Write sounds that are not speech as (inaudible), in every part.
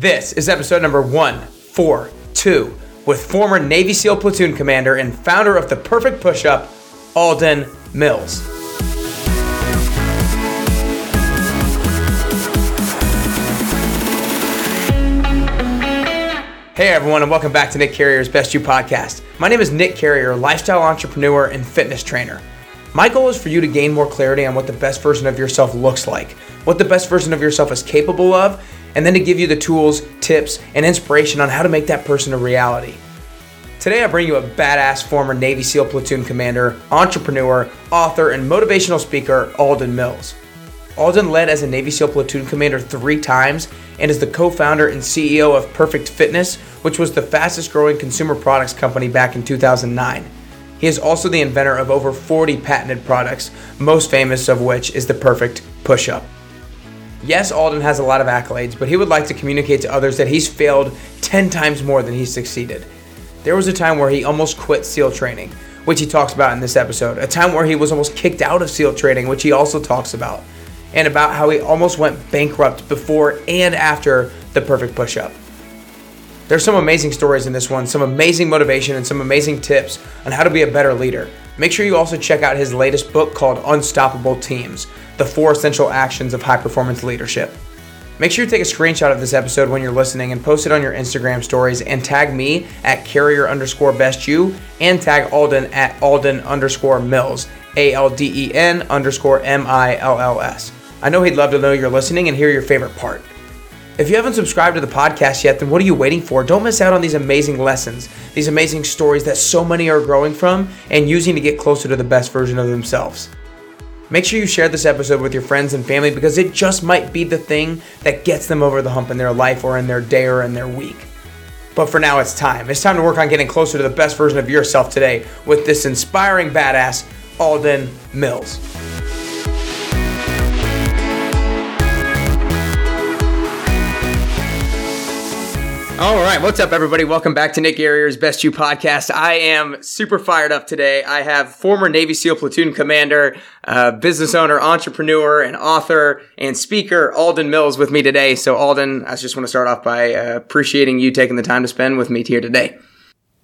This is episode number 142 with former Navy SEAL platoon commander and founder of the Perfect Push Up, Alden Mills. Hey everyone, and welcome back to Nick Carrier's Best You podcast. My name is Nick Carrier, lifestyle entrepreneur and fitness trainer. My goal is for you to gain more clarity on what the best version of yourself looks like, what the best version of yourself is capable of, and then to give you the tools, tips, and inspiration on how to make that person a reality. Today, I bring you a badass former Navy SEAL platoon commander, entrepreneur, author, and motivational speaker, Alden Mills. Alden led as a Navy SEAL platoon commander three times and is the co founder and CEO of Perfect Fitness, which was the fastest growing consumer products company back in 2009. He is also the inventor of over 40 patented products, most famous of which is the Perfect Push Up. Yes, Alden has a lot of accolades, but he would like to communicate to others that he's failed 10 times more than he's succeeded. There was a time where he almost quit SEAL training, which he talks about in this episode, a time where he was almost kicked out of SEAL training, which he also talks about, and about how he almost went bankrupt before and after the perfect push up. There's some amazing stories in this one, some amazing motivation, and some amazing tips on how to be a better leader. Make sure you also check out his latest book called Unstoppable Teams The Four Essential Actions of High Performance Leadership. Make sure you take a screenshot of this episode when you're listening and post it on your Instagram stories and tag me at carrier underscore best you and tag Alden at Alden underscore Mills, A L D E N underscore M I L L S. I know he'd love to know you're listening and hear your favorite part. If you haven't subscribed to the podcast yet, then what are you waiting for? Don't miss out on these amazing lessons, these amazing stories that so many are growing from and using to get closer to the best version of themselves. Make sure you share this episode with your friends and family because it just might be the thing that gets them over the hump in their life or in their day or in their week. But for now, it's time. It's time to work on getting closer to the best version of yourself today with this inspiring badass, Alden Mills. All right, what's up, everybody? Welcome back to Nick Carrier's Best You podcast. I am super fired up today. I have former Navy SEAL platoon commander, uh, business owner, entrepreneur, and author and speaker Alden Mills with me today. So, Alden, I just want to start off by uh, appreciating you taking the time to spend with me here today.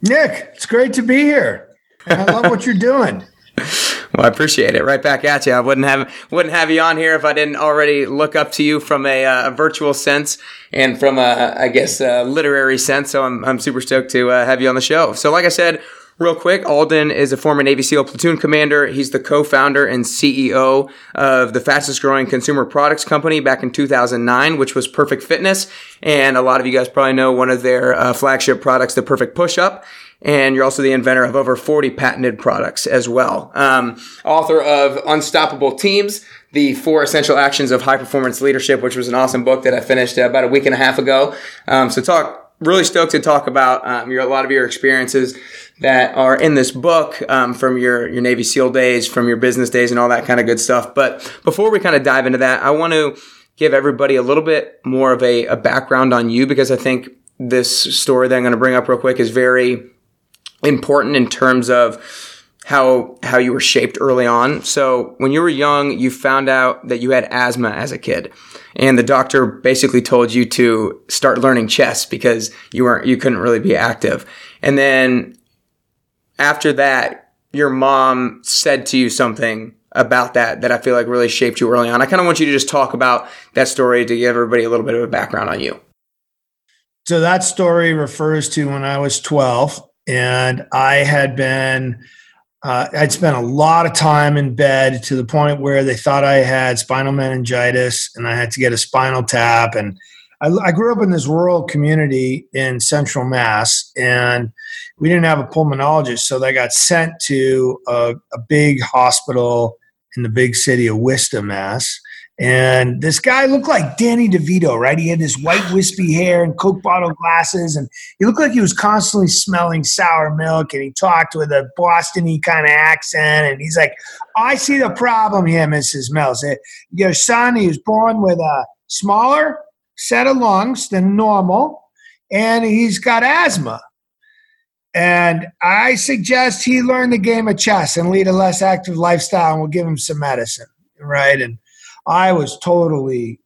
Nick, it's great to be here. I love what you're doing. (laughs) Well, I appreciate it. Right back at you. I wouldn't have wouldn't have you on here if I didn't already look up to you from a, uh, a virtual sense and from a, I guess, a literary sense. So I'm I'm super stoked to uh, have you on the show. So, like I said, real quick, Alden is a former Navy SEAL platoon commander. He's the co-founder and CEO of the fastest growing consumer products company back in 2009, which was Perfect Fitness. And a lot of you guys probably know one of their uh, flagship products, the Perfect Push Up and you're also the inventor of over 40 patented products as well. Um, author of Unstoppable Teams, the four essential actions of high performance leadership, which was an awesome book that I finished about a week and a half ago. Um, so talk really stoked to talk about um, your, a lot of your experiences that are in this book um, from your, your Navy SEAL days, from your business days, and all that kind of good stuff. But before we kind of dive into that, I want to give everybody a little bit more of a, a background on you because I think this story that I'm going to bring up real quick is very important in terms of how how you were shaped early on. So when you were young, you found out that you had asthma as a kid, and the doctor basically told you to start learning chess because you weren't you couldn't really be active. And then after that, your mom said to you something about that that I feel like really shaped you early on. I kind of want you to just talk about that story to give everybody a little bit of a background on you. So that story refers to when I was 12 and I had been uh, I'd spent a lot of time in bed to the point where they thought I had spinal meningitis and I had to get a spinal tap. And I, I, grew up in this rural community in central Mass, and we didn't have a pulmonologist, so they got sent to a, a big hospital in the big city of Worcester, Mass. And this guy looked like Danny DeVito, right? He had this white (sighs) wispy hair and Coke bottle glasses, and he looked like he was constantly smelling sour milk. And he talked with a Bostony kind of accent. And he's like, "I see the problem here, Mrs. Mills. Eh, your son, he was born with a smaller set of lungs than normal, and he's got asthma." And I suggest he learn the game of chess and lead a less active lifestyle, and we'll give him some medicine, right? And I was totally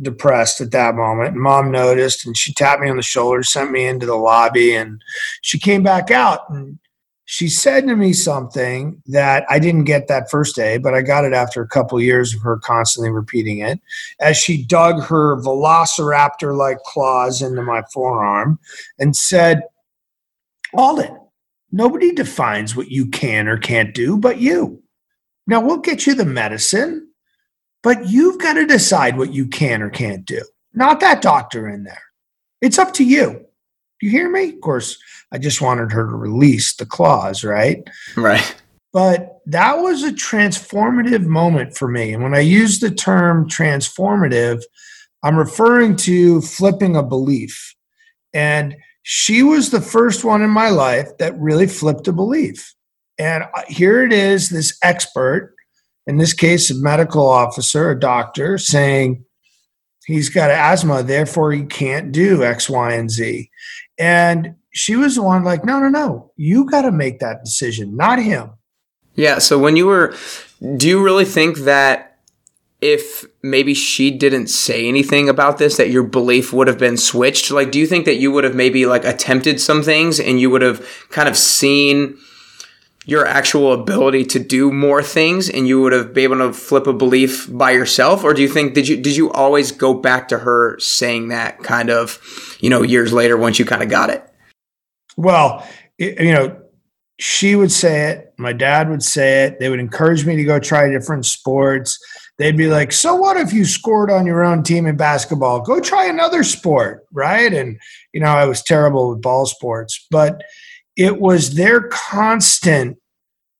depressed at that moment. And mom noticed and she tapped me on the shoulder, sent me into the lobby, and she came back out and she said to me something that I didn't get that first day, but I got it after a couple of years of her constantly repeating it as she dug her velociraptor like claws into my forearm and said, Alden, nobody defines what you can or can't do but you. Now we'll get you the medicine, but you've got to decide what you can or can't do, not that doctor in there. It's up to you. You hear me? Of course, I just wanted her to release the claws, right? Right. But that was a transformative moment for me. And when I use the term transformative, I'm referring to flipping a belief. And she was the first one in my life that really flipped a belief. And uh, here it is this expert, in this case, a medical officer, a doctor, saying he's got asthma, therefore he can't do X, Y, and Z. And she was the one like, no, no, no, you got to make that decision, not him. Yeah. So when you were, do you really think that if maybe she didn't say anything about this, that your belief would have been switched? Like, do you think that you would have maybe like attempted some things and you would have kind of seen your actual ability to do more things and you would have been able to flip a belief by yourself or do you think did you did you always go back to her saying that kind of you know years later once you kind of got it well, it, you know, she would say it. My dad would say it. They would encourage me to go try different sports. They'd be like, "So what if you scored on your own team in basketball? Go try another sport, right?" And you know, I was terrible with ball sports, but it was their constant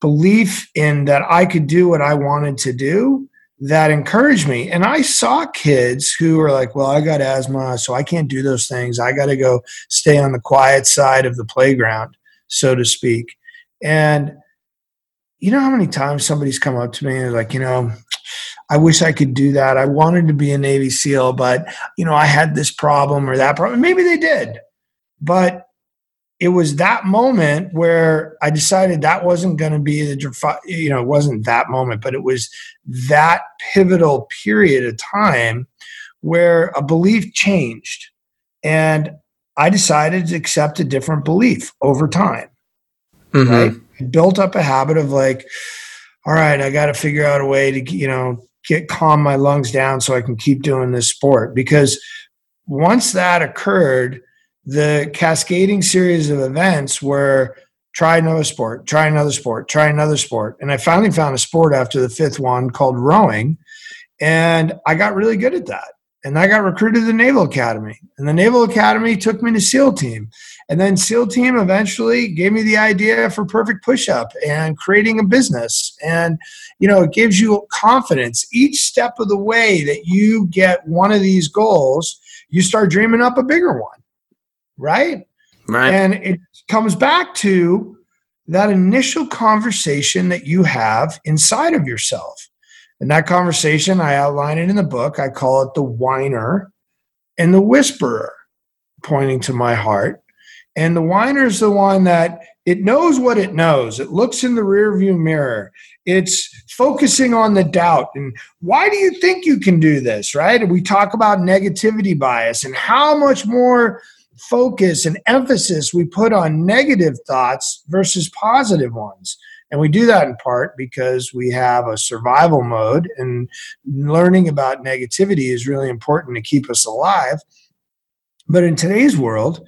belief in that I could do what I wanted to do that encouraged me. And I saw kids who were like, well, I got asthma, so I can't do those things. I got to go stay on the quiet side of the playground, so to speak. And you know how many times somebody's come up to me and like, you know, I wish I could do that. I wanted to be a Navy SEAL, but you know, I had this problem or that problem. Maybe they did. But it was that moment where I decided that wasn't going to be the, you know, it wasn't that moment, but it was that pivotal period of time where a belief changed. And I decided to accept a different belief over time. Mm-hmm. Right. Built up a habit of like, all right, I got to figure out a way to, you know, get calm my lungs down so I can keep doing this sport. Because once that occurred, the cascading series of events were try another sport, try another sport, try another sport. And I finally found a sport after the fifth one called rowing. And I got really good at that. And I got recruited to the Naval Academy. And the Naval Academy took me to SEAL Team. And then SEAL Team eventually gave me the idea for Perfect Push Up and creating a business. And, you know, it gives you confidence. Each step of the way that you get one of these goals, you start dreaming up a bigger one right? Right. And it comes back to that initial conversation that you have inside of yourself. And that conversation, I outline it in the book. I call it the whiner and the whisperer, pointing to my heart. And the whiner is the one that it knows what it knows. It looks in the rearview mirror. It's focusing on the doubt and why do you think you can do this, right? we talk about negativity bias and how much more focus and emphasis we put on negative thoughts versus positive ones. And we do that in part because we have a survival mode, and learning about negativity is really important to keep us alive. But in today's world,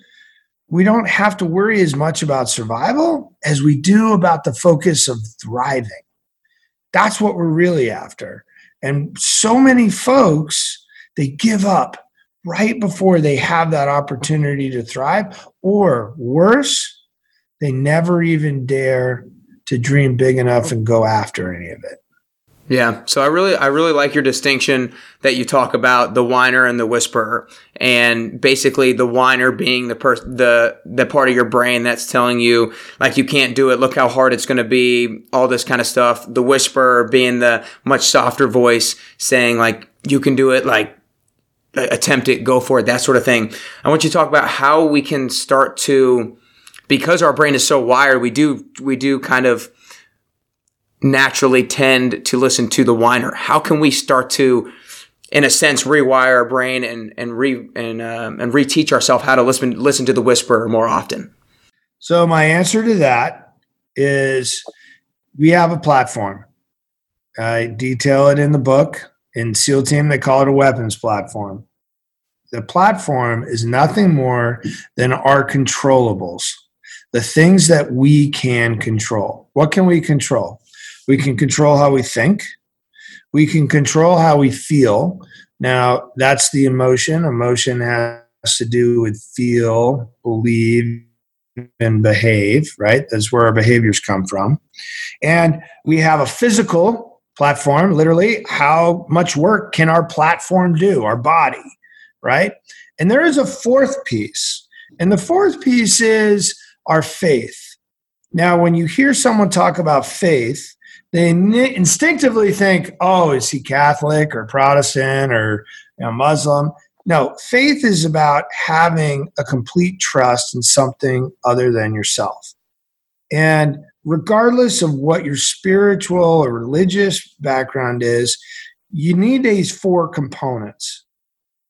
we don't have to worry as much about survival as we do about the focus of thriving. That's what we're really after. And so many folks, they give up right before they have that opportunity to thrive, or worse, they never even dare to dream big enough and go after any of it. Yeah, so I really, I really like your distinction that you talk about the whiner and the whisperer, and basically the whiner being the person, the the part of your brain that's telling you like you can't do it, look how hard it's going to be, all this kind of stuff. The whisperer being the much softer voice saying like you can do it, like attempt it, go for it, that sort of thing. I want you to talk about how we can start to, because our brain is so wired, we do we do kind of naturally tend to listen to the whiner. How can we start to in a sense, rewire our brain and and re and um, and reteach ourselves how to listen listen to the whisperer more often? So my answer to that is we have a platform. I detail it in the book. In SEAL Team, they call it a weapons platform. The platform is nothing more than our controllables, the things that we can control. What can we control? We can control how we think. We can control how we feel. Now, that's the emotion. Emotion has to do with feel, believe, and behave, right? That's where our behaviors come from. And we have a physical platform, literally, how much work can our platform do, our body, right? And there is a fourth piece. And the fourth piece is our faith. Now, when you hear someone talk about faith, they instinctively think, oh, is he Catholic or Protestant or you know, Muslim? No, faith is about having a complete trust in something other than yourself. And regardless of what your spiritual or religious background is, you need these four components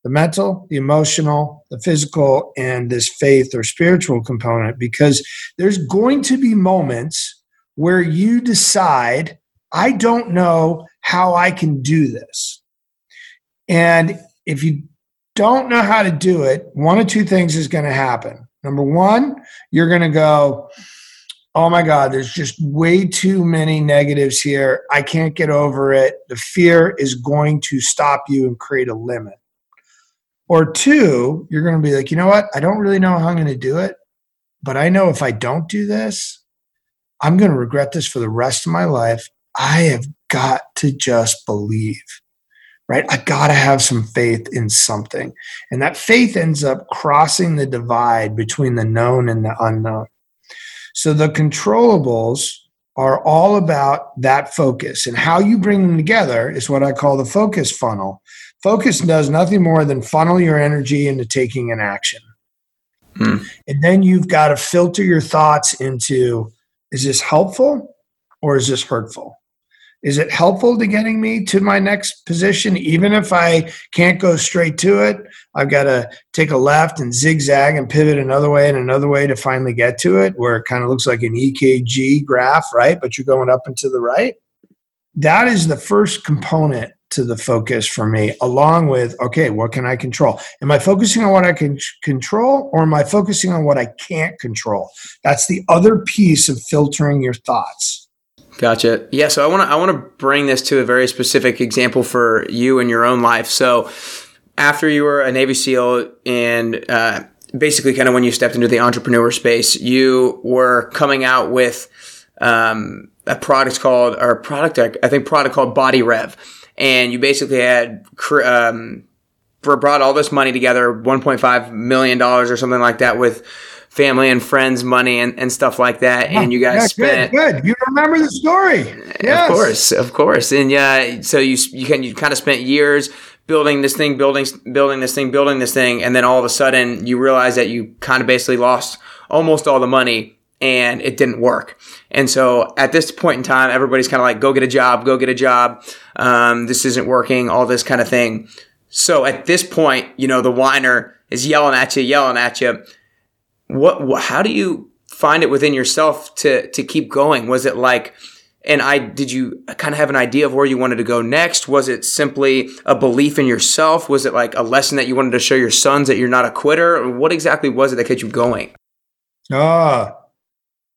the mental, the emotional, the physical, and this faith or spiritual component because there's going to be moments where you decide, I don't know how I can do this. And if you don't know how to do it, one of two things is going to happen. Number one, you're going to go, oh my God, there's just way too many negatives here. I can't get over it. The fear is going to stop you and create a limit. Or two, you're going to be like, you know what? I don't really know how I'm going to do it, but I know if I don't do this, I'm going to regret this for the rest of my life. I have got to just believe, right? I got to have some faith in something. And that faith ends up crossing the divide between the known and the unknown. So the controllables are all about that focus. And how you bring them together is what I call the focus funnel. Focus does nothing more than funnel your energy into taking an action. Hmm. And then you've got to filter your thoughts into is this helpful or is this hurtful? Is it helpful to getting me to my next position? Even if I can't go straight to it, I've got to take a left and zigzag and pivot another way and another way to finally get to it, where it kind of looks like an EKG graph, right? But you're going up and to the right. That is the first component to the focus for me, along with, okay, what can I control? Am I focusing on what I can control or am I focusing on what I can't control? That's the other piece of filtering your thoughts. Gotcha. Yeah. So I want to I want to bring this to a very specific example for you in your own life. So after you were a Navy SEAL and uh, basically kind of when you stepped into the entrepreneur space, you were coming out with um, a product called or product I think product called Body Rev and you basically had um, brought all this money together, 1.5 million dollars or something like that, with family and friends money and, and stuff like that. And you guys yeah, spent good, good. You remember the story. Yes. Of course, of course. And yeah, so you you can you kind of spent years building this thing, building building this thing, building this thing, and then all of a sudden you realize that you kind of basically lost almost all the money and it didn't work. And so at this point in time, everybody's kind of like, go get a job, go get a job. Um, this isn't working, all this kind of thing. So at this point, you know, the whiner is yelling at you, yelling at you. What, how do you find it within yourself to, to keep going? Was it like, and I, did you kind of have an idea of where you wanted to go next? Was it simply a belief in yourself? Was it like a lesson that you wanted to show your sons that you're not a quitter? What exactly was it that kept you going? Ah,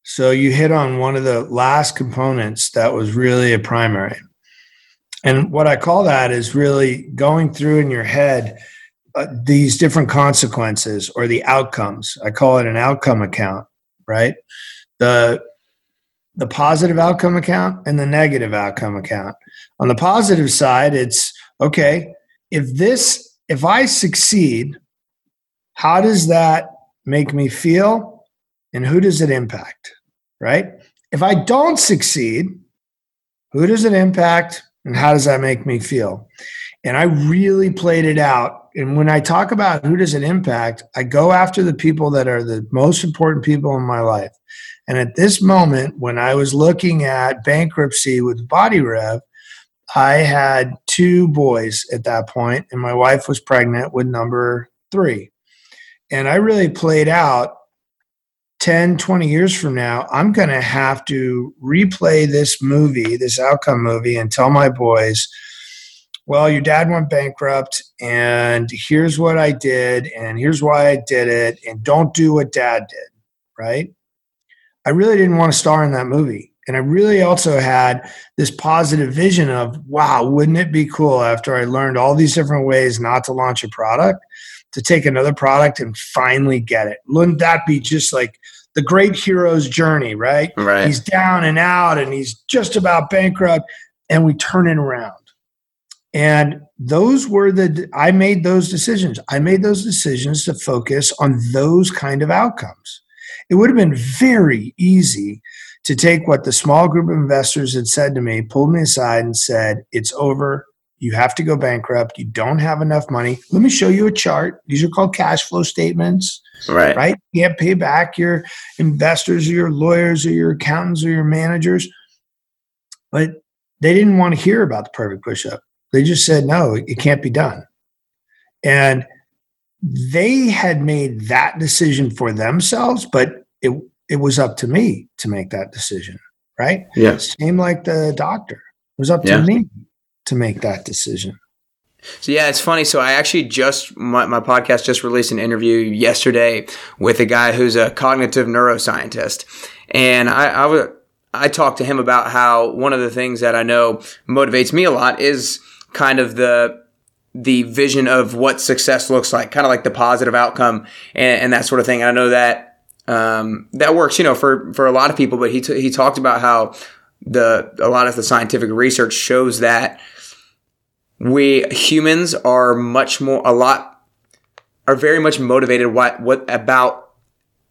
so you hit on one of the last components that was really a primary. And what I call that is really going through in your head uh, these different consequences or the outcomes. I call it an outcome account, right? The the positive outcome account and the negative outcome account. On the positive side, it's okay, if this if I succeed, how does that make me feel? and who does it impact? Right? If I don't succeed, who does it impact and how does that make me feel? And I really played it out. And when I talk about who does it impact, I go after the people that are the most important people in my life. And at this moment, when I was looking at bankruptcy with Body Rev, I had two boys at that point, and my wife was pregnant with number three. And I really played out 10, 20 years from now, I'm going to have to replay this movie, this outcome movie, and tell my boys, well, your dad went bankrupt, and here's what I did, and here's why I did it, and don't do what dad did, right? I really didn't want to star in that movie. And I really also had this positive vision of, wow, wouldn't it be cool after I learned all these different ways not to launch a product to take another product and finally get it? Wouldn't that be just like the great hero's journey, right? Right. He's down and out and he's just about bankrupt and we turn it around. And those were the, I made those decisions. I made those decisions to focus on those kind of outcomes. It would have been very easy to take what the small group of investors had said to me, pulled me aside and said, It's over. You have to go bankrupt. You don't have enough money. Let me show you a chart. These are called cash flow statements. Right. Right. You can't pay back your investors or your lawyers or your accountants or your managers. But they didn't want to hear about the perfect push up. They just said, no, it can't be done. And they had made that decision for themselves, but it it was up to me to make that decision, right? Yes. Same like the doctor. It was up to me to make that decision. So yeah, it's funny. So I actually just my, my podcast just released an interview yesterday with a guy who's a cognitive neuroscientist, and I I wa- I talked to him about how one of the things that I know motivates me a lot is kind of the the vision of what success looks like, kind of like the positive outcome and, and that sort of thing. And I know that um, that works, you know, for for a lot of people. But he t- he talked about how the a lot of the scientific research shows that we humans are much more a lot are very much motivated what what about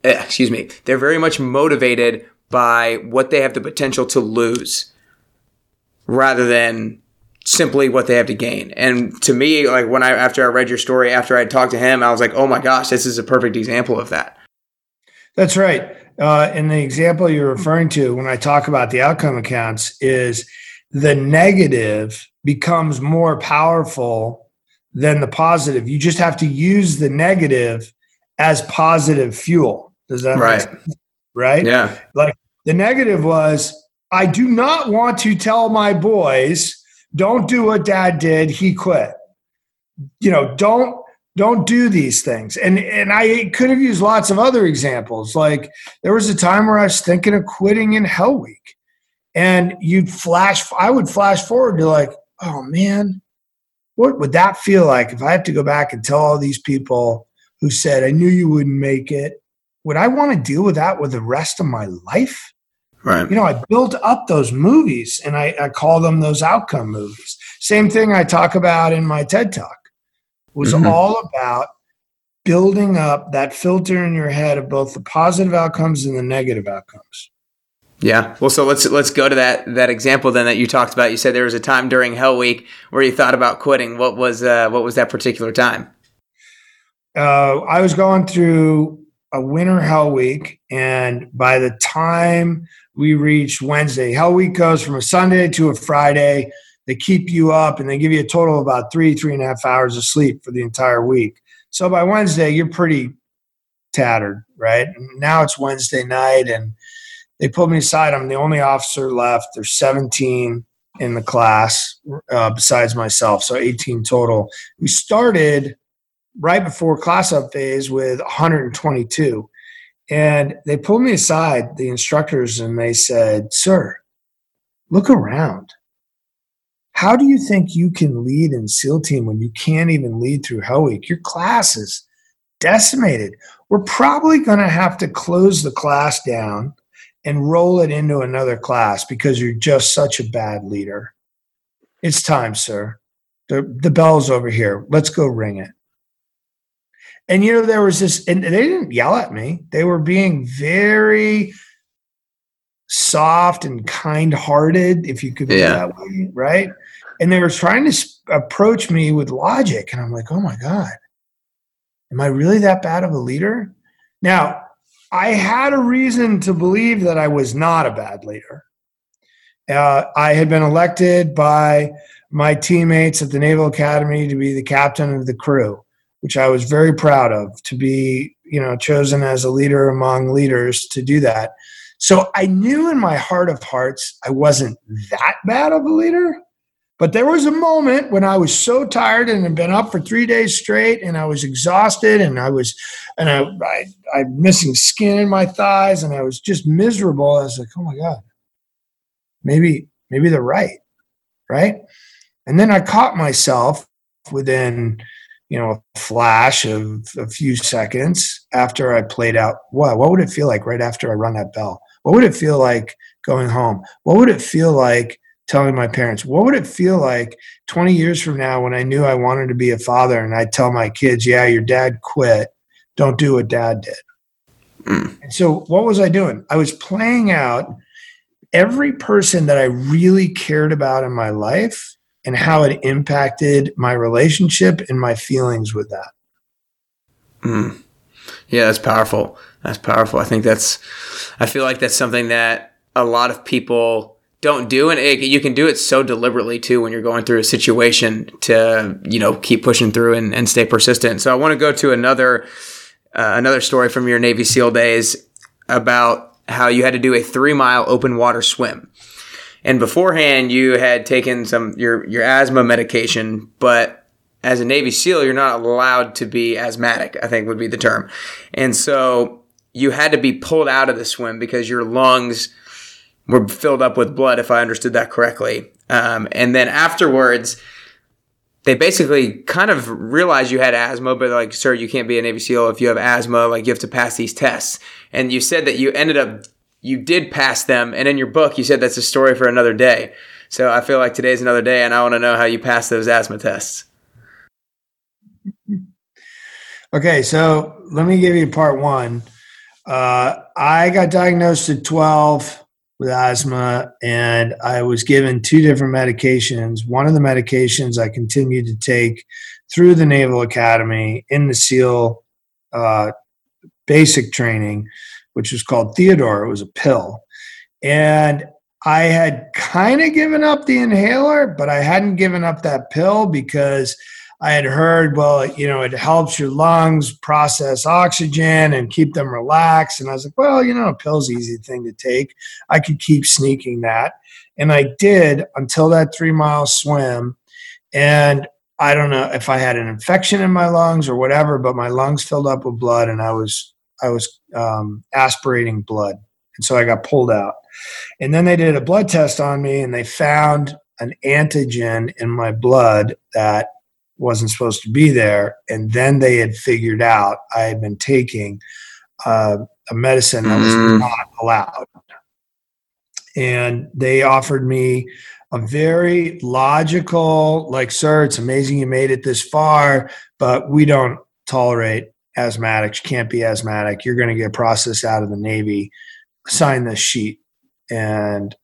eh, excuse me they're very much motivated by what they have the potential to lose rather than simply what they have to gain and to me like when i after i read your story after i talked to him i was like oh my gosh this is a perfect example of that That's right. Uh, and the example you're referring to when I talk about the outcome accounts is the negative becomes more powerful than the positive. You just have to use the negative as positive fuel. Does that make Right. sense? Right? yeah Like the negative was, I do not want to tell my boys, don't do what dad did. He quit. You know, don't don't do these things. And and I could have used lots of other examples. Like there was a time where I was thinking of quitting in Hell Week. And you'd flash I would flash forward to like, oh man, what would that feel like if I have to go back and tell all these people who said I knew you wouldn't make it? Would I want to deal with that with the rest of my life? Right you know, I built up those movies and I, I call them those outcome movies. Same thing I talk about in my TED Talk was Mhm. all about building up that filter in your head of both the positive outcomes and the negative outcomes. Yeah. Well, so let's let's go to that that example then that you talked about. You said there was a time during Hell Week where you thought about quitting. What was uh, what was that particular time? Uh, I was going through a winter hell week, and by the time we reached Wednesday, hell week goes from a Sunday to a Friday. They keep you up and they give you a total of about three, three and a half hours of sleep for the entire week. So by Wednesday, you're pretty tattered, right? Now it's Wednesday night, and they put me aside. I'm the only officer left. There's 17 in the class uh, besides myself, so 18 total. We started right before class up phase with 122. And they pulled me aside, the instructors, and they said, Sir, look around. How do you think you can lead in SEAL team when you can't even lead through Hell Week? Your class is decimated. We're probably going to have to close the class down and roll it into another class because you're just such a bad leader. It's time, sir. The, the bell's over here. Let's go ring it. And you know, there was this, and they didn't yell at me. They were being very soft and kind hearted, if you could be Yeah. that way, right? And they were trying to approach me with logic. And I'm like, oh my God, am I really that bad of a leader? Now, I had a reason to believe that I was not a bad leader. Uh, I had been elected by my teammates at the Naval Academy to be the captain of the crew, which I was very proud of to be, you know, chosen as a leader among leaders to do that. So I knew in my heart of hearts I wasn't that bad of a leader. But there was a moment when I was so tired and had been up for three days straight, and I was exhausted, and I was, and I, I, I'm missing skin in my thighs, and I was just miserable. I was like, oh my god, maybe, maybe they're right, right? And then I caught myself within, you know, a flash of a few seconds after I played out. What? What would it feel like right after I run that bell? What would it feel like going home? What would it feel like? telling my parents, what would it feel like 20 years from now when I knew I wanted to be a father and I'd tell my kids, yeah, your dad quit. Don't do what dad did. Mm. And so what was I doing? I was playing out every person that I really cared about in my life and how it impacted my relationship and my feelings with that. Mm. Yeah, that's powerful. That's powerful. I think that's, I feel like that's something that a lot of people don't do and it, you can do it so deliberately too when you're going through a situation to you know keep pushing through and, and stay persistent so i want to go to another uh, another story from your navy seal days about how you had to do a three mile open water swim and beforehand you had taken some your your asthma medication but as a navy seal you're not allowed to be asthmatic i think would be the term and so you had to be pulled out of the swim because your lungs were filled up with blood, if I understood that correctly. Um, and then afterwards, they basically kind of realized you had asthma, but like, sir, you can't be a Navy SEAL if you have asthma. Like, you have to pass these tests. And you said that you ended up, you did pass them. And in your book, you said that's a story for another day. So I feel like today's another day, and I want to know how you passed those asthma tests. (laughs) Okay, so let me give you part one. Uh, I got diagnosed at 12 with asthma, and I was given two different medications. One of the medications I continued to take through the Naval Academy in the SEAL uh, basic training, which was called Theo-Dur. It was a pill. And I had kind of given up the inhaler, but I hadn't given up that pill because I had heard, well, you know, it helps your lungs process oxygen and keep them relaxed. And I was like, well, you know, a pill's easy thing to take. I could keep sneaking that. And I did until that three mile swim. And I don't know if I had an infection in my lungs or whatever, but my lungs filled up with blood and I was I was um, aspirating blood. And so I got pulled out. And then they did a blood test on me and they found an antigen in my blood that wasn't supposed to be there. And then they had figured out I had been taking uh, a medicine that was mm. not allowed. And they offered me a very logical, like, sir, it's amazing you made it this far, but we don't tolerate asthmatics. You can't be asthmatic. You're going to get processed out of the Navy. Sign this sheet. And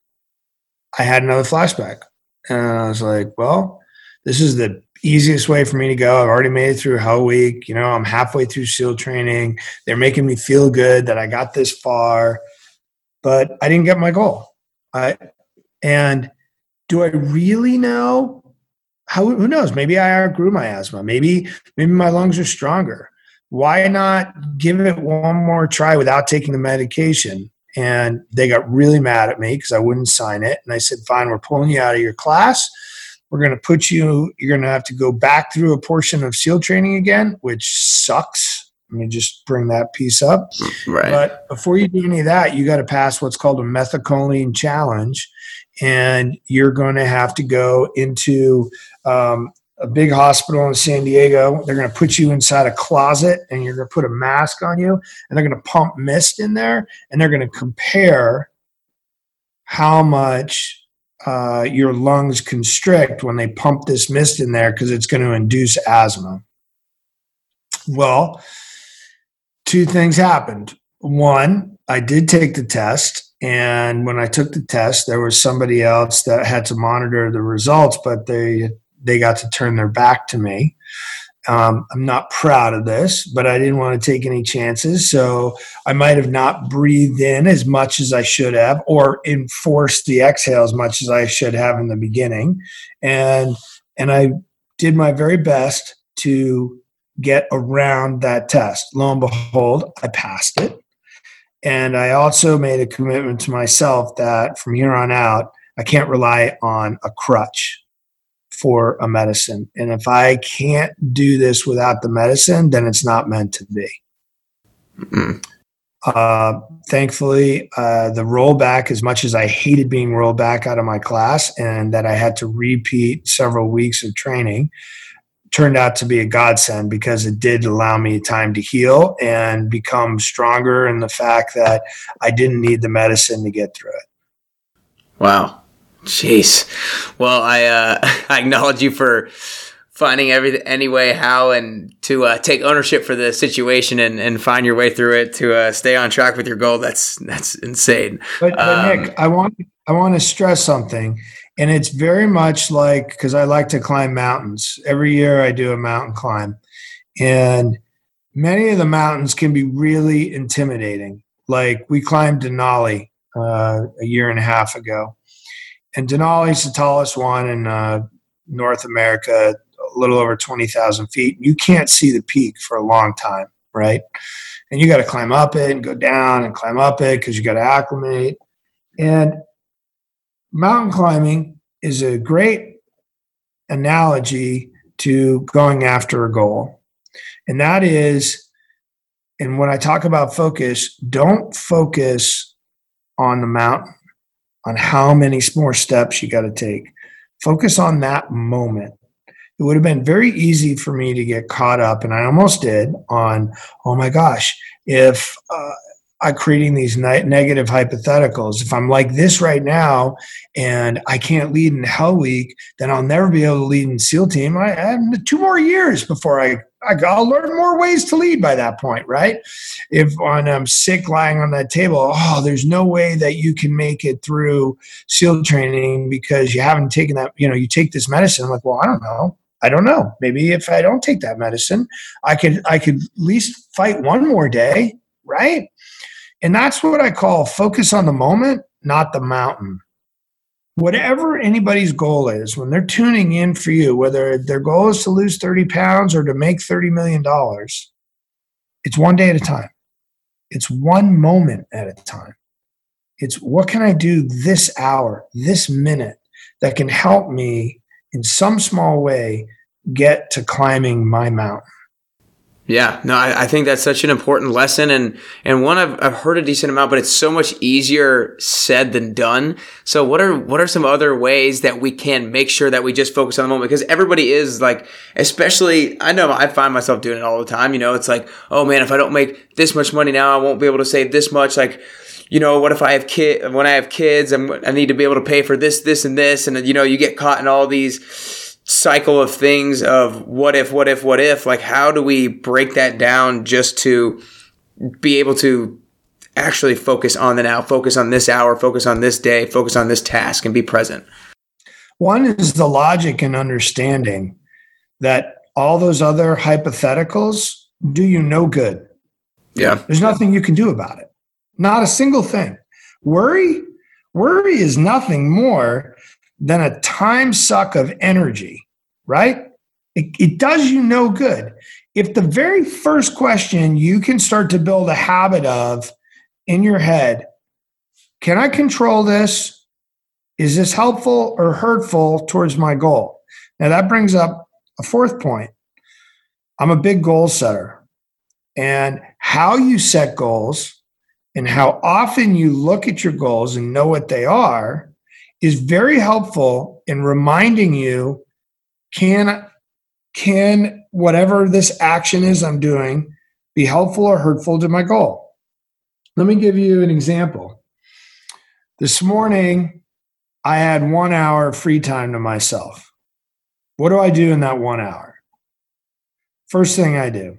I had another flashback. And I was like, well, this is the easiest way for me to go. I've already made it through Hell Week. You know, I'm halfway through SEAL training. They're making me feel good that I got this far, but I didn't get my goal. I and do I really know? How who knows? Maybe I outgrew my asthma. Maybe maybe my lungs are stronger. Why not give it one more try without taking the medication? And they got really mad at me because I wouldn't sign it. And I said, "Fine, we're pulling you out of your class." We're going to put you, you're going to have to go back through a portion of SEAL training again, which sucks. Let me just bring that piece up. Right. But before you do any of that, you got to pass what's called a methacholine challenge. And you're going to have to go into um, a big hospital in San Diego. They're going to put you inside a closet and you're going to put a mask on you and they're going to pump mist in there and they're going to compare how much uh, your lungs constrict when they pump this mist in there because it's going to induce asthma. Well, two things happened. One, I did take the test, and when I took the test, there was somebody else that had to monitor the results, but they they got to turn their back to me. Um, I'm not proud of this, but I didn't want to take any chances. So I might have not breathed in as much as I should have, or enforced the exhale as much as I should have in the beginning. And and I did my very best to get around that test. Lo and behold, I passed it. And I also made a commitment to myself that from here on out, I can't rely on a crutch for a medicine. And if I can't do this without the medicine, then it's not meant to be. Mm-hmm. Uh, thankfully, uh, the rollback, as much as I hated being rolled back out of my class and that I had to repeat several weeks of training, turned out to be a godsend because it did allow me time to heal and become stronger in the fact that I didn't need the medicine to get through it. Wow. Jeez. Well, I uh, (laughs) I acknowledge you for finding every any way how and to uh, take ownership for the situation and, and find your way through it to uh, stay on track with your goal. That's that's insane. But, but um, Nick, I want I want to stress something, and it's very much like because I like to climb mountains. Every year I do a mountain climb, and many of the mountains can be really intimidating. Like we climbed Denali uh, a year and a half ago, and Denali is the tallest one in uh, North America, a little over 20,000 feet. You can't see the peak for a long time, right? And you got to climb up it and go down and climb up it because you got to acclimate. And mountain climbing is a great analogy to going after a goal. And that is, and when I talk about focus, don't focus on the mountain on how many more steps you got to take. Focus on that moment. It would have been very easy for me to get caught up, and I almost did, on, oh my gosh, if uh, I'm creating these ne- negative hypotheticals. If I'm like this right now and I can't lead in Hell Week, then I'll never be able to lead in SEAL Team. I have two more years before I, I will learn more ways to lead by that point, right? If I'm sick lying on that table, oh, there's no way that you can make it through SEAL training because you haven't taken that. You know, you take this medicine. I'm like, well, I don't know. I don't know. Maybe if I don't take that medicine, I could I could at least fight one more day, right? And that's what I call focus on the moment, not the mountain. Whatever anybody's goal is, when they're tuning in for you, whether their goal is to lose 30 pounds or to make $30 million, it's one day at a time. It's one moment at a time. It's what can I do this hour, this minute that can help me in some small way get to climbing my mountain? Yeah, no, I, I, think that's such an important lesson and, and one I've, I've heard a decent amount, but it's so much easier said than done. So what are, what are some other ways that we can make sure that we just focus on the moment? Because everybody is like, especially, I know I find myself doing it all the time. You know, it's like, oh man, if I don't make this much money now, I won't be able to save this much. Like, you know, what if I have kid, when I have kids, I'm, I need to be able to pay for this, this, and this. And, you know, you get caught in all these, cycle of things of what if, what if, what if, like how do we break that down just to be able to actually focus on the now, focus on this hour, focus on this day, focus on this task and be present? One is the logic and understanding that all those other hypotheticals do you no good. Yeah. There's nothing you can do about it. Not a single thing. Worry, worry is nothing more than a time suck of energy, right? It, it, does you no good. If the very first question you can start to build a habit of in your head, can I control this? Is this helpful or hurtful towards my goal? Now that brings up a fourth point. I'm a big goal setter. And how you set goals and how often you look at your goals and know what they are is very helpful in reminding you can can whatever this action is I'm doing be helpful or hurtful to my goal. Let me give you an example. This morning, I had one hour free time to myself. What do I do in that one hour? First thing I do,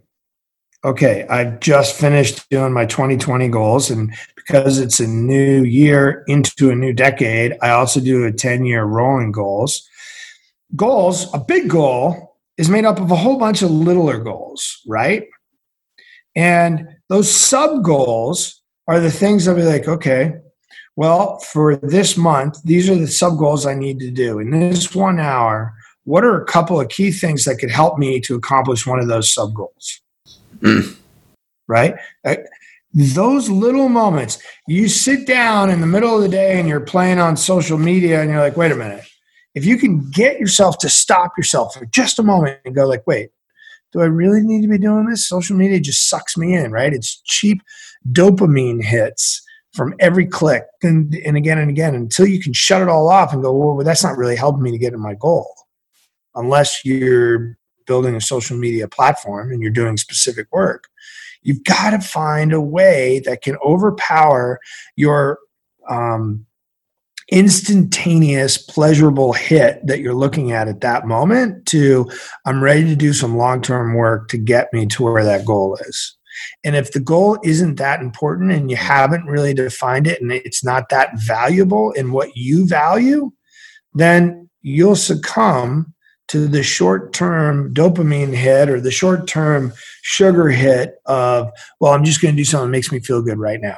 okay, I've just finished doing my 2020 goals. And because it's a new year into a new decade, I also do a 10 year rolling goals. Goals, a big goal is made up of a whole bunch of littler goals, right? And those sub goals are the things that be like, okay, well, for this month, these are the sub goals I need to do. In this one hour, what are a couple of key things that could help me to accomplish one of those sub goals? Mm. Right? Those little moments, you sit down in the middle of the day and you're playing on social media and you're like, wait a minute. If you can get yourself to stop yourself for just a moment and go like, wait, do I really need to be doing this? Social media just sucks me in, right? It's cheap dopamine hits from every click and, and again and again until you can shut it all off and go, well, that's not really helping me to get to my goal unless you're building a social media platform and you're doing specific work. You've got to find a way that can overpower your um, instantaneous, pleasurable hit that you're looking at at that moment to, I'm ready to do some long term work to get me to where that goal is. And if the goal isn't that important and you haven't really defined it and it's not that valuable in what you value, then you'll succumb to the short term dopamine hit or the short term sugar hit of, well, I'm just going to do something that makes me feel good right now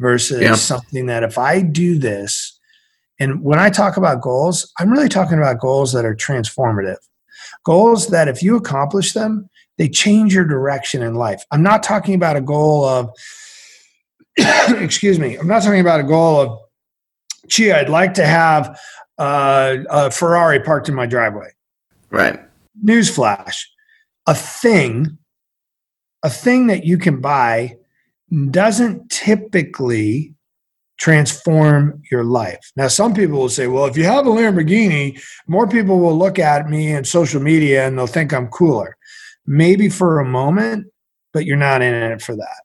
versus yeah. something that if I do this, and when I talk about goals, I'm really talking about goals that are transformative. Goals that if you accomplish them, they change your direction in life. I'm not talking about a goal of, (coughs) excuse me, I'm not talking about a goal of, gee, I'd like to have uh, a Ferrari parked in my driveway. Right. Newsflash a thing, a thing that you can buy doesn't typically transform your life. Now, some people will say, well, if you have a Lamborghini, more people will look at me in social media and they'll think I'm cooler. Maybe for a moment, but you're not in it for that.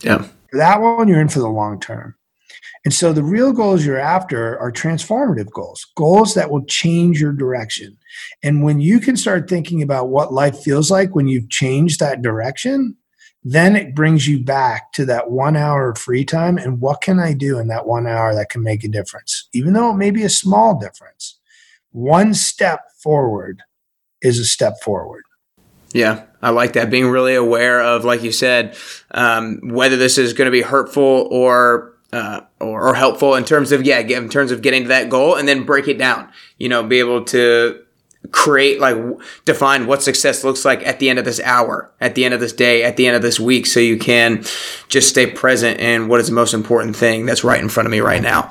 Yeah. For that one, you're in for the long term. And so the real goals you're after are transformative goals, goals that will change your direction. And when you can start thinking about what life feels like when you've changed that direction, then it brings you back to that one hour of free time. And what can I do in that one hour that can make a difference? Even though it may be a small difference, one step forward is a step forward. Yeah, I like that. Being really aware of, like you said, um, whether this is going to be hurtful or uh, or, or, helpful in terms of yeah, in terms of getting to that goal, and then break it down. You know, be able to create like define what success looks like at the end of this hour at the end of this day at the end of this week so you can just stay present in what is the most important thing that's right in front of me right now.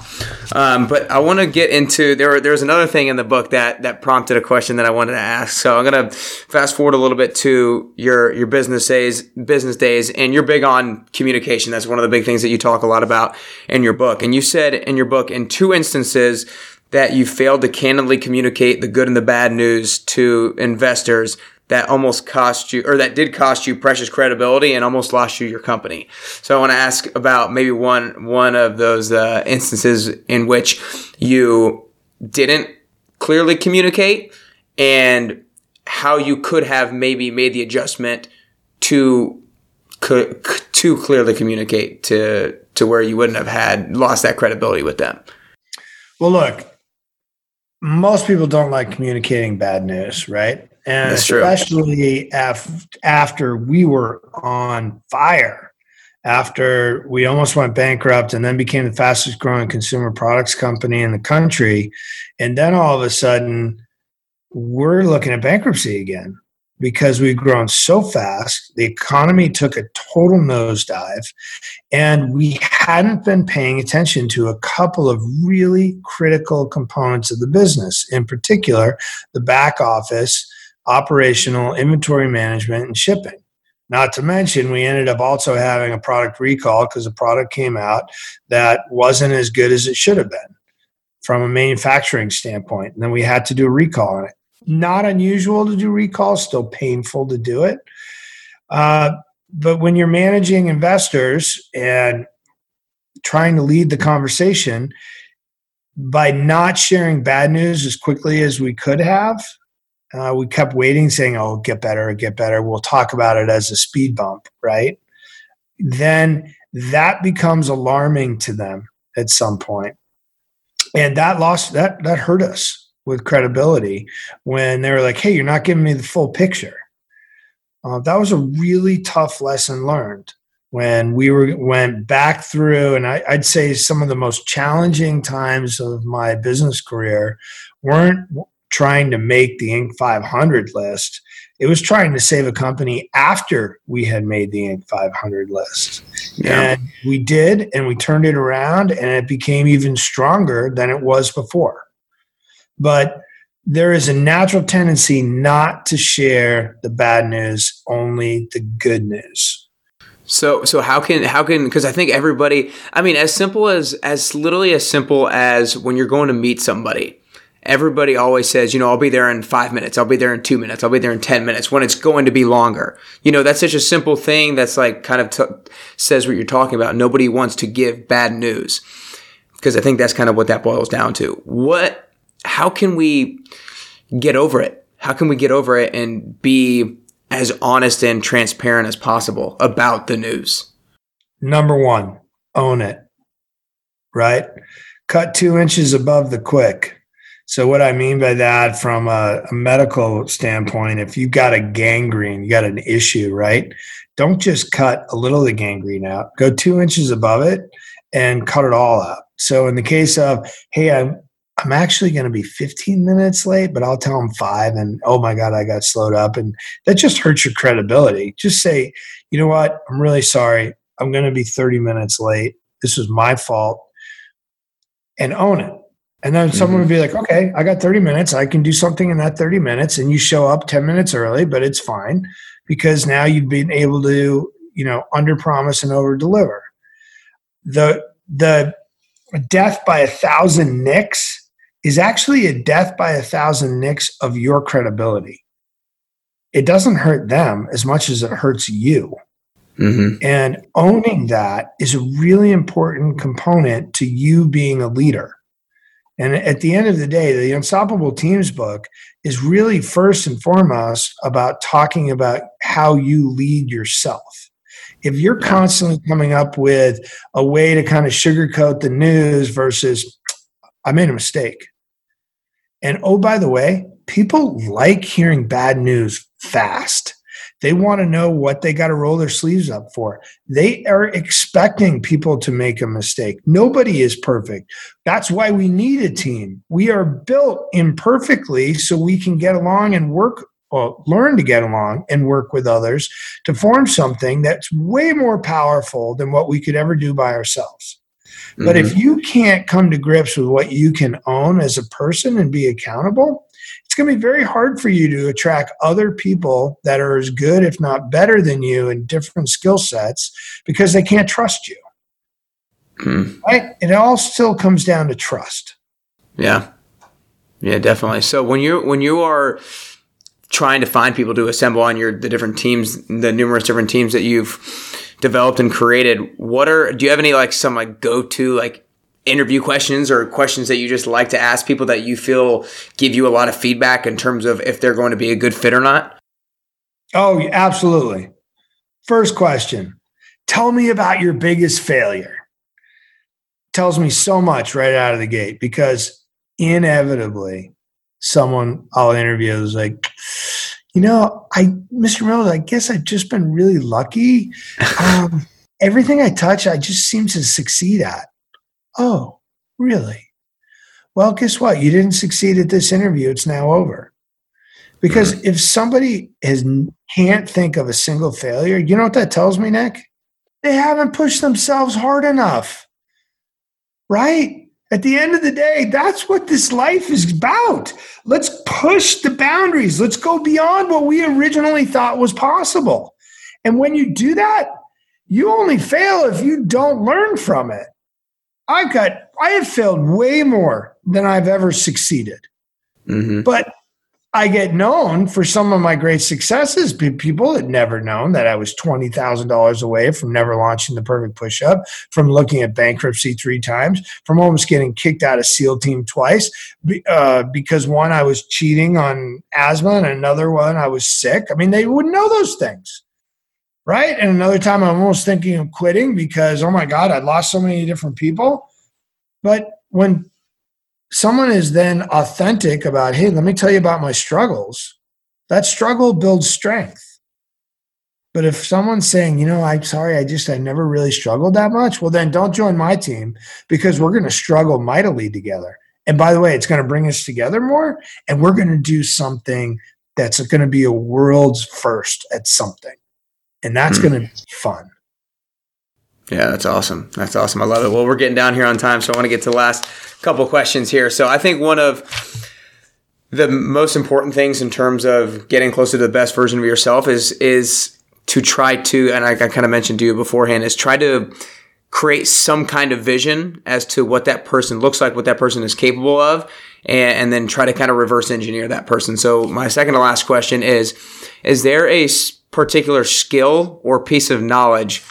Um, but i want to get into there there's another thing in the book that that prompted a question that i wanted to ask. So i'm going to fast forward a little bit to your your business days business days and you're big on communication. That's one of the big things that you talk a lot about in your book. And you said in your book in two instances that you failed to candidly communicate the good and the bad news to investors that almost cost you or that did cost you precious credibility and almost lost you your company. So I want to ask about maybe one one of those uh, instances in which you didn't clearly communicate and how you could have maybe made the adjustment to to clearly communicate to to where you wouldn't have had lost that credibility with them. Well, look, most people don't like communicating bad news, right? And That's especially af- after we were on fire, after we almost went bankrupt and then became the fastest growing consumer products company in the country. And then all of a sudden, we're looking at bankruptcy again because we've grown so fast. The economy took a total nosedive, and we hadn't been paying attention to a couple of really critical components of the business, in particular, the back office, operational, inventory management, and shipping. Not to mention, we ended up also having a product recall because a product came out that wasn't as good as it should have been from a manufacturing standpoint. And then we had to do a recall on it not unusual to do recalls, still painful to do it. Uh, but when you're managing investors and trying to lead the conversation, by not sharing bad news as quickly as we could have, uh, we kept waiting, saying, "Oh, get better, get better." We'll talk about it as a speed bump, right? Then that becomes alarming to them at some point, and that lost that that hurt us with credibility when they were like, hey, you're not giving me the full picture. Uh, that was a really tough lesson learned when we were went back through and I, would say some of the most challenging times of my business career weren't trying to make the inc. 500 list. It was trying to save a company after we had made the inc. 500 list. Yeah. and we did and we turned it around and it became even stronger than it was before but there is a natural tendency not to share the bad news only the good news. So so how can how can because I think everybody I mean as simple as as literally as simple as when you're going to meet somebody everybody always says you know I'll be there in 5 minutes. I'll be there in 2 minutes. I'll be there in 10 minutes when it's going to be longer. You know that's such a simple thing that's like kind of t- says what you're talking about. Nobody wants to give bad news because I think that's kind of what that boils down to. What how can we get over it how can we get over it and be as honest and transparent as possible about the news? Number one, own it. Right? Cut two inches above the quick. So, what I mean by that from a, a, medical standpoint, if you've got a gangrene, you got an issue, right? Don't just cut a little of the gangrene out, go two inches above it and cut it all out. So, in the case of, hey, I'm, I'm actually going to be 15 minutes late, but I'll tell them five. And oh my God, I got slowed up. And that just hurts your credibility. Just say, you know what? I'm really sorry. I'm going to be 30 minutes late. This was my fault. And own it. And then mm-hmm. someone would be like, okay, I got 30 minutes. I can do something in that 30 minutes. And you show up 10 minutes early, but it's fine because now you've been able to, you know, under promise and over deliver. The, the death by a thousand nicks is actually a death by a thousand nicks of your credibility. It doesn't hurt them as much as it hurts you. Mm-hmm. And owning that is a really important component to you being a leader. And at the end of the day, the Unstoppable Teams book is really first and foremost about talking about how you lead yourself. If you're constantly coming up with a way to kind of sugarcoat the news versus, I made a mistake. And oh, by the way, people like hearing bad news fast. They want to know what they got to roll their sleeves up for. They are expecting people to make a mistake. Nobody is perfect. That's why we need a team. We are built imperfectly so we can get along and work well, learn to get along and work with others to form something that's way more powerful than what we could ever do by ourselves. Mm-hmm. But if mm-hmm. you can't come to grips with what you can own as a person and be accountable, it's going to be very hard for you to attract other people that are as good, if not better than you in different skill sets because they can't trust you. Mm. Right? It all still comes down to trust. Yeah. Yeah, definitely. So when you when you are trying to find people to assemble on your the different teams, the numerous different teams that you've developed and created, what are do you have any like some like go to like interview questions or questions that you just like to ask people that you feel give you a lot of feedback in terms of if they're going to be a good fit or not? Oh, absolutely. First question Tell me about your biggest failure. Tells me so much right out of the gate because inevitably someone I'll interview is like, you know, I, Mr. Mills, I guess I've just been really lucky. Um, (laughs) everything I touch, I just seem to succeed at. Oh, really? Well, guess what? You didn't succeed at this interview. It's now over. Because if somebody has can't think of a single failure, you know what that tells me, Nick? They haven't pushed themselves hard enough. Right? At the end of the day, that's what this life is about. Let's push the boundaries. Let's go beyond what we originally thought was possible. And when you do that, you only fail if you don't learn from it. I've got, I have failed way more than I've ever succeeded. Mm-hmm. But I get known for some of my great successes. People had never known that I was $20,000 away from never launching the perfect push up, from looking at bankruptcy three times, from almost getting kicked out of SEAL team twice uh, because one, I was cheating on asthma, and another one, I was sick. I mean, they wouldn't know those things. Right. And another time, I'm almost thinking of quitting because, oh my God, I lost so many different people. But when someone is then authentic about, hey, let me tell you about my struggles, that struggle builds strength. But if someone's saying, you know, I'm sorry, I just, I never really struggled that much, well, then don't join my team because we're going to struggle mightily together. And by the way, it's going to bring us together more and we're going to do something that's going to be a world's first at something. And that's mm. going to be fun. Yeah, that's awesome. That's awesome. I love it. Well, we're getting down here on time, so I want to get to the last couple questions here. So I think one of the most important things in terms of getting closer to the best version of yourself is is to try to, and I, I kind of mentioned to you beforehand, is try to create some kind of vision as to what that person looks like, what that person is capable of, and, and then try to kind of reverse engineer that person. So my second to last question is, is there a particular skill or piece of knowledge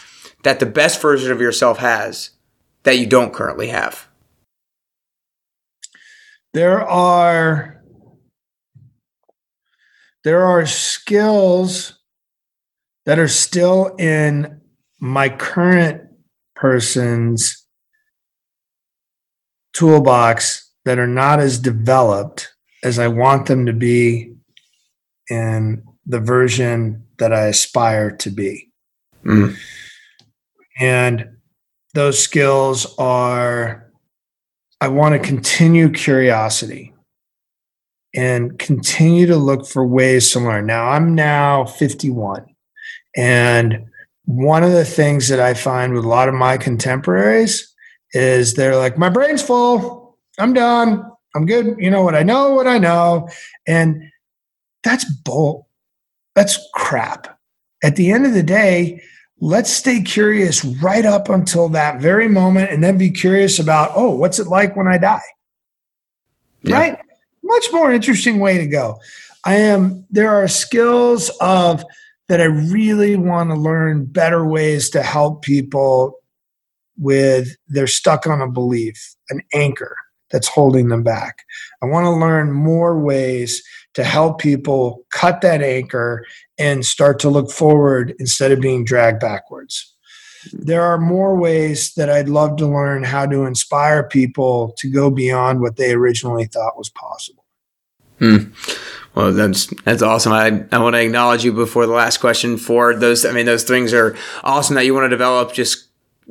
that the best version of yourself has that you don't currently have? There are there are skills that are still in my current person's toolbox that are not as developed as I want them to be in the version that I aspire to be. Mm. And those skills are I want to continue curiosity and continue to look for ways to learn. Now, I'm now 51. And one of the things that I find with a lot of my contemporaries is they're like, my brain's full. I'm done. I'm good. You know what I know, what I know. And that's bull. That's crap. At the end of the day, let's stay curious right up until that very moment and then be curious about, oh, what's it like when I die? Yeah. Right? Much more interesting way to go. I am, there are skills of, that I really want to learn better ways to help people with they're stuck on a belief, an anchor that's holding them back. I want to learn more ways to help people cut that anchor and start to look forward instead of being dragged backwards. There are more ways that I'd love to learn how to inspire people to go beyond what they originally thought was possible. Hmm. Well, that's that's awesome. I, I want to acknowledge you before the last question for those. I mean, those things are awesome that you want to develop. Just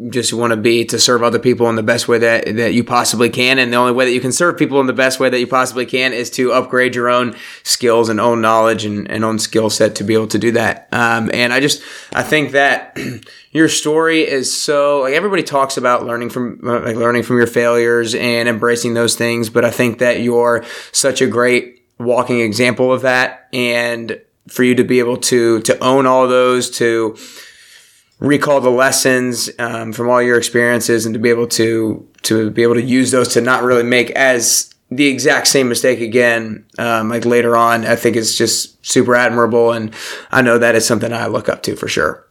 just want to be to serve other people in the best way that that you possibly can, and the only way that you can serve people in the best way that you possibly can is to upgrade your own skills and own knowledge and, and own skill set to be able to do that. Um, and I just I think that. (clears throat) your story is so like everybody talks about learning from like learning from your failures and embracing those things but i think that you're such a great walking example of that and for you to be able to to own all those to recall the lessons um, from all your experiences and to be able to to be able to use those to not really make as the exact same mistake again um, like later on i think it's just super admirable and i know that is something i look up to for sure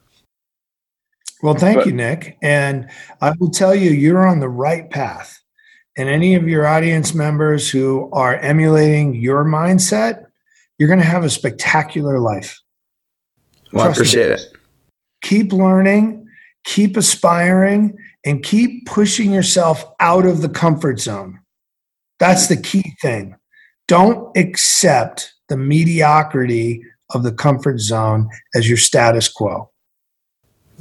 well thank but, you nick and i will tell you you're on the right path and any of your audience members who are emulating your mindset, you're going to have a spectacular life. Well, Trust I appreciate me. it. Keep learning, keep aspiring, and keep pushing yourself out of the comfort zone. That's the key thing. Don't accept the mediocrity of the comfort zone as your status quo.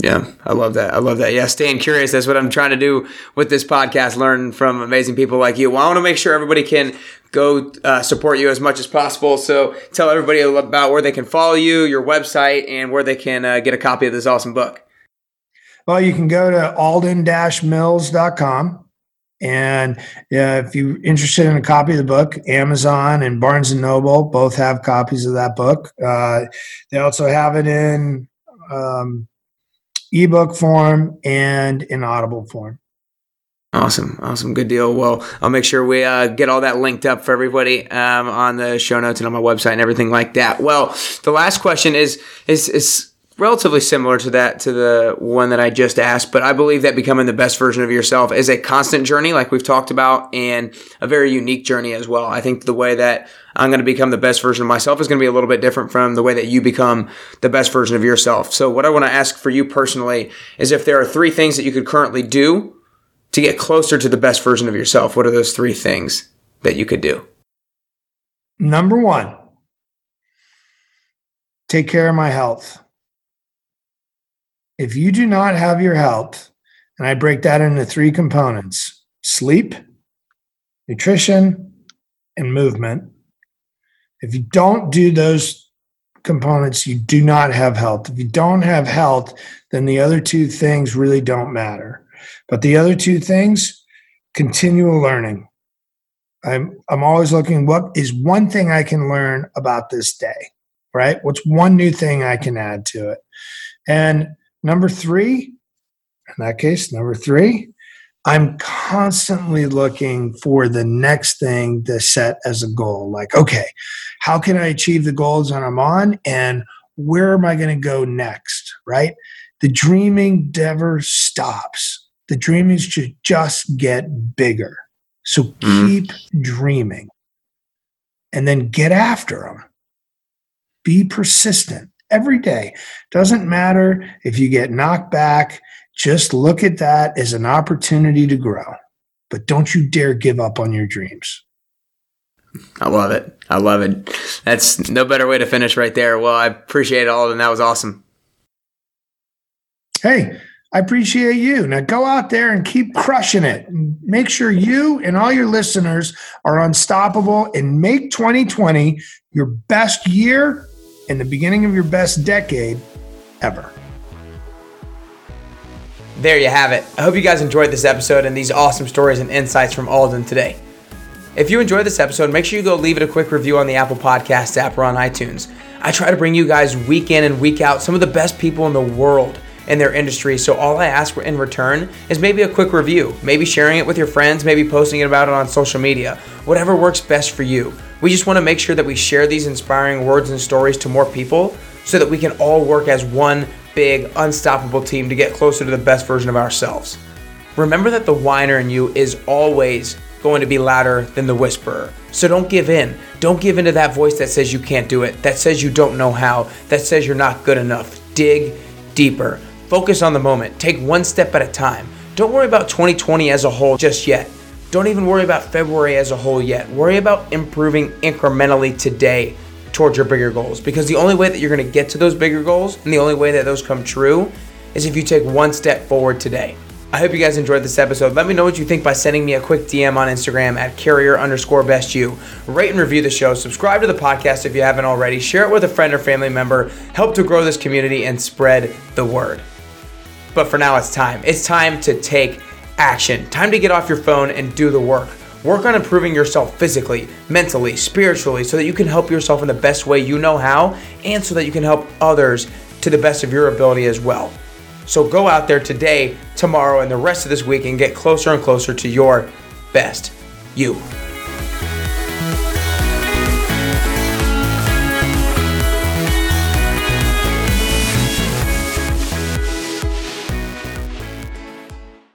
Yeah, I love that. I love that. Yeah, staying curious. That's what I'm trying to do with this podcast. Learn from amazing people like you. Well, I want to make sure everybody can go uh, support you as much as possible. So tell everybody about where they can follow you, your website, and where they can uh, get a copy of this awesome book. Well, you can go to alden-mills.com. And uh, if you're interested in a copy of the book, Amazon and Barnes and Noble both have copies of that book. Uh, they also have it in um, ebook form and in audible form. Awesome, awesome, good deal. Well, I'll make sure we uh, get all that linked up for everybody um, on the show notes and on my website and everything like that. Well, the last question is is is relatively similar to that to the one that I just asked, but I believe that becoming the best version of yourself is a constant journey, like we've talked about, and a very unique journey as well. I think the way that I'm going to become the best version of myself is going to be a little bit different from the way that you become the best version of yourself. So, what I want to ask for you personally is if there are three things that you could currently do to get closer to the best version of yourself, what are those three things? that you could do? Number one, take care of my health. If you do not have your health, and I break that into three components sleep, nutrition, and movement. If you don't do those components, you do not have health. If you don't have health, then the other two things really don't matter. But the other two things, continual learning. I'm I'm always looking what is one thing I can learn about this day, right? What's one new thing I can add to it? And number 3, in that case, number 3, I'm constantly looking for the next thing to set as a goal. Like, okay, how can I achieve the goals that I'm on and where am I going to go next, right? The dreaming never stops. The dreaming should just get bigger so mm-hmm. keep mm. dreaming and then get after them. Be persistent every day. Doesn't matter if you get knocked back, just look at that as an opportunity to grow. But don't you dare give up on your dreams. I love it. I love it. That's no better way to finish right there. Well, I appreciate it all, and that was awesome. Hey, I appreciate you. Now go out there and keep crushing it. Make sure you and all your listeners are unstoppable and make 2020 your best year and the beginning of your best decade ever. There you have it. I hope you guys enjoyed this episode and these awesome stories and insights from Alden today. If you enjoyed this episode, make sure you go leave it a quick review on the Apple Podcast app or on iTunes. I try to bring you guys week in and week out some of the best people in the world in their industry. So all I ask in return is maybe a quick review, maybe sharing it with your friends, maybe posting it about it on social media, whatever works best for you. We just want to make sure that we share these inspiring words and stories to more people so that we can all work as one big, unstoppable team to get closer to the best version of ourselves. Remember that the whiner in you is always going to be louder than the whisperer. So don't give in. Don't give in to that voice that says you can't do it, that says you don't know how, that says you're not good enough. Dig deeper. Focus on the moment. Take one step at a time. Don't worry about 2020 as a whole just yet. Don't even worry about February as a whole yet. Worry about improving incrementally today towards your bigger goals because the only way that you're going to get to those bigger goals and the only way that those come true is if you take one step forward today. I hope you guys enjoyed this episode. Let me know what you think by sending me a quick DM on Instagram at carrier underscore best you. Rate and review the show. Subscribe to the podcast if you haven't already. Share it with a friend or family member. Help to grow this community and spread the word. But for now, it's time. It's time to take action. Time to get off your phone and do the work. Work on improving yourself physically, mentally, spiritually, so that you can help yourself in the best way you know how, and so that you can help others to the best of your ability as well. So go out there today, tomorrow, and the rest of this week and get closer and closer to your best you.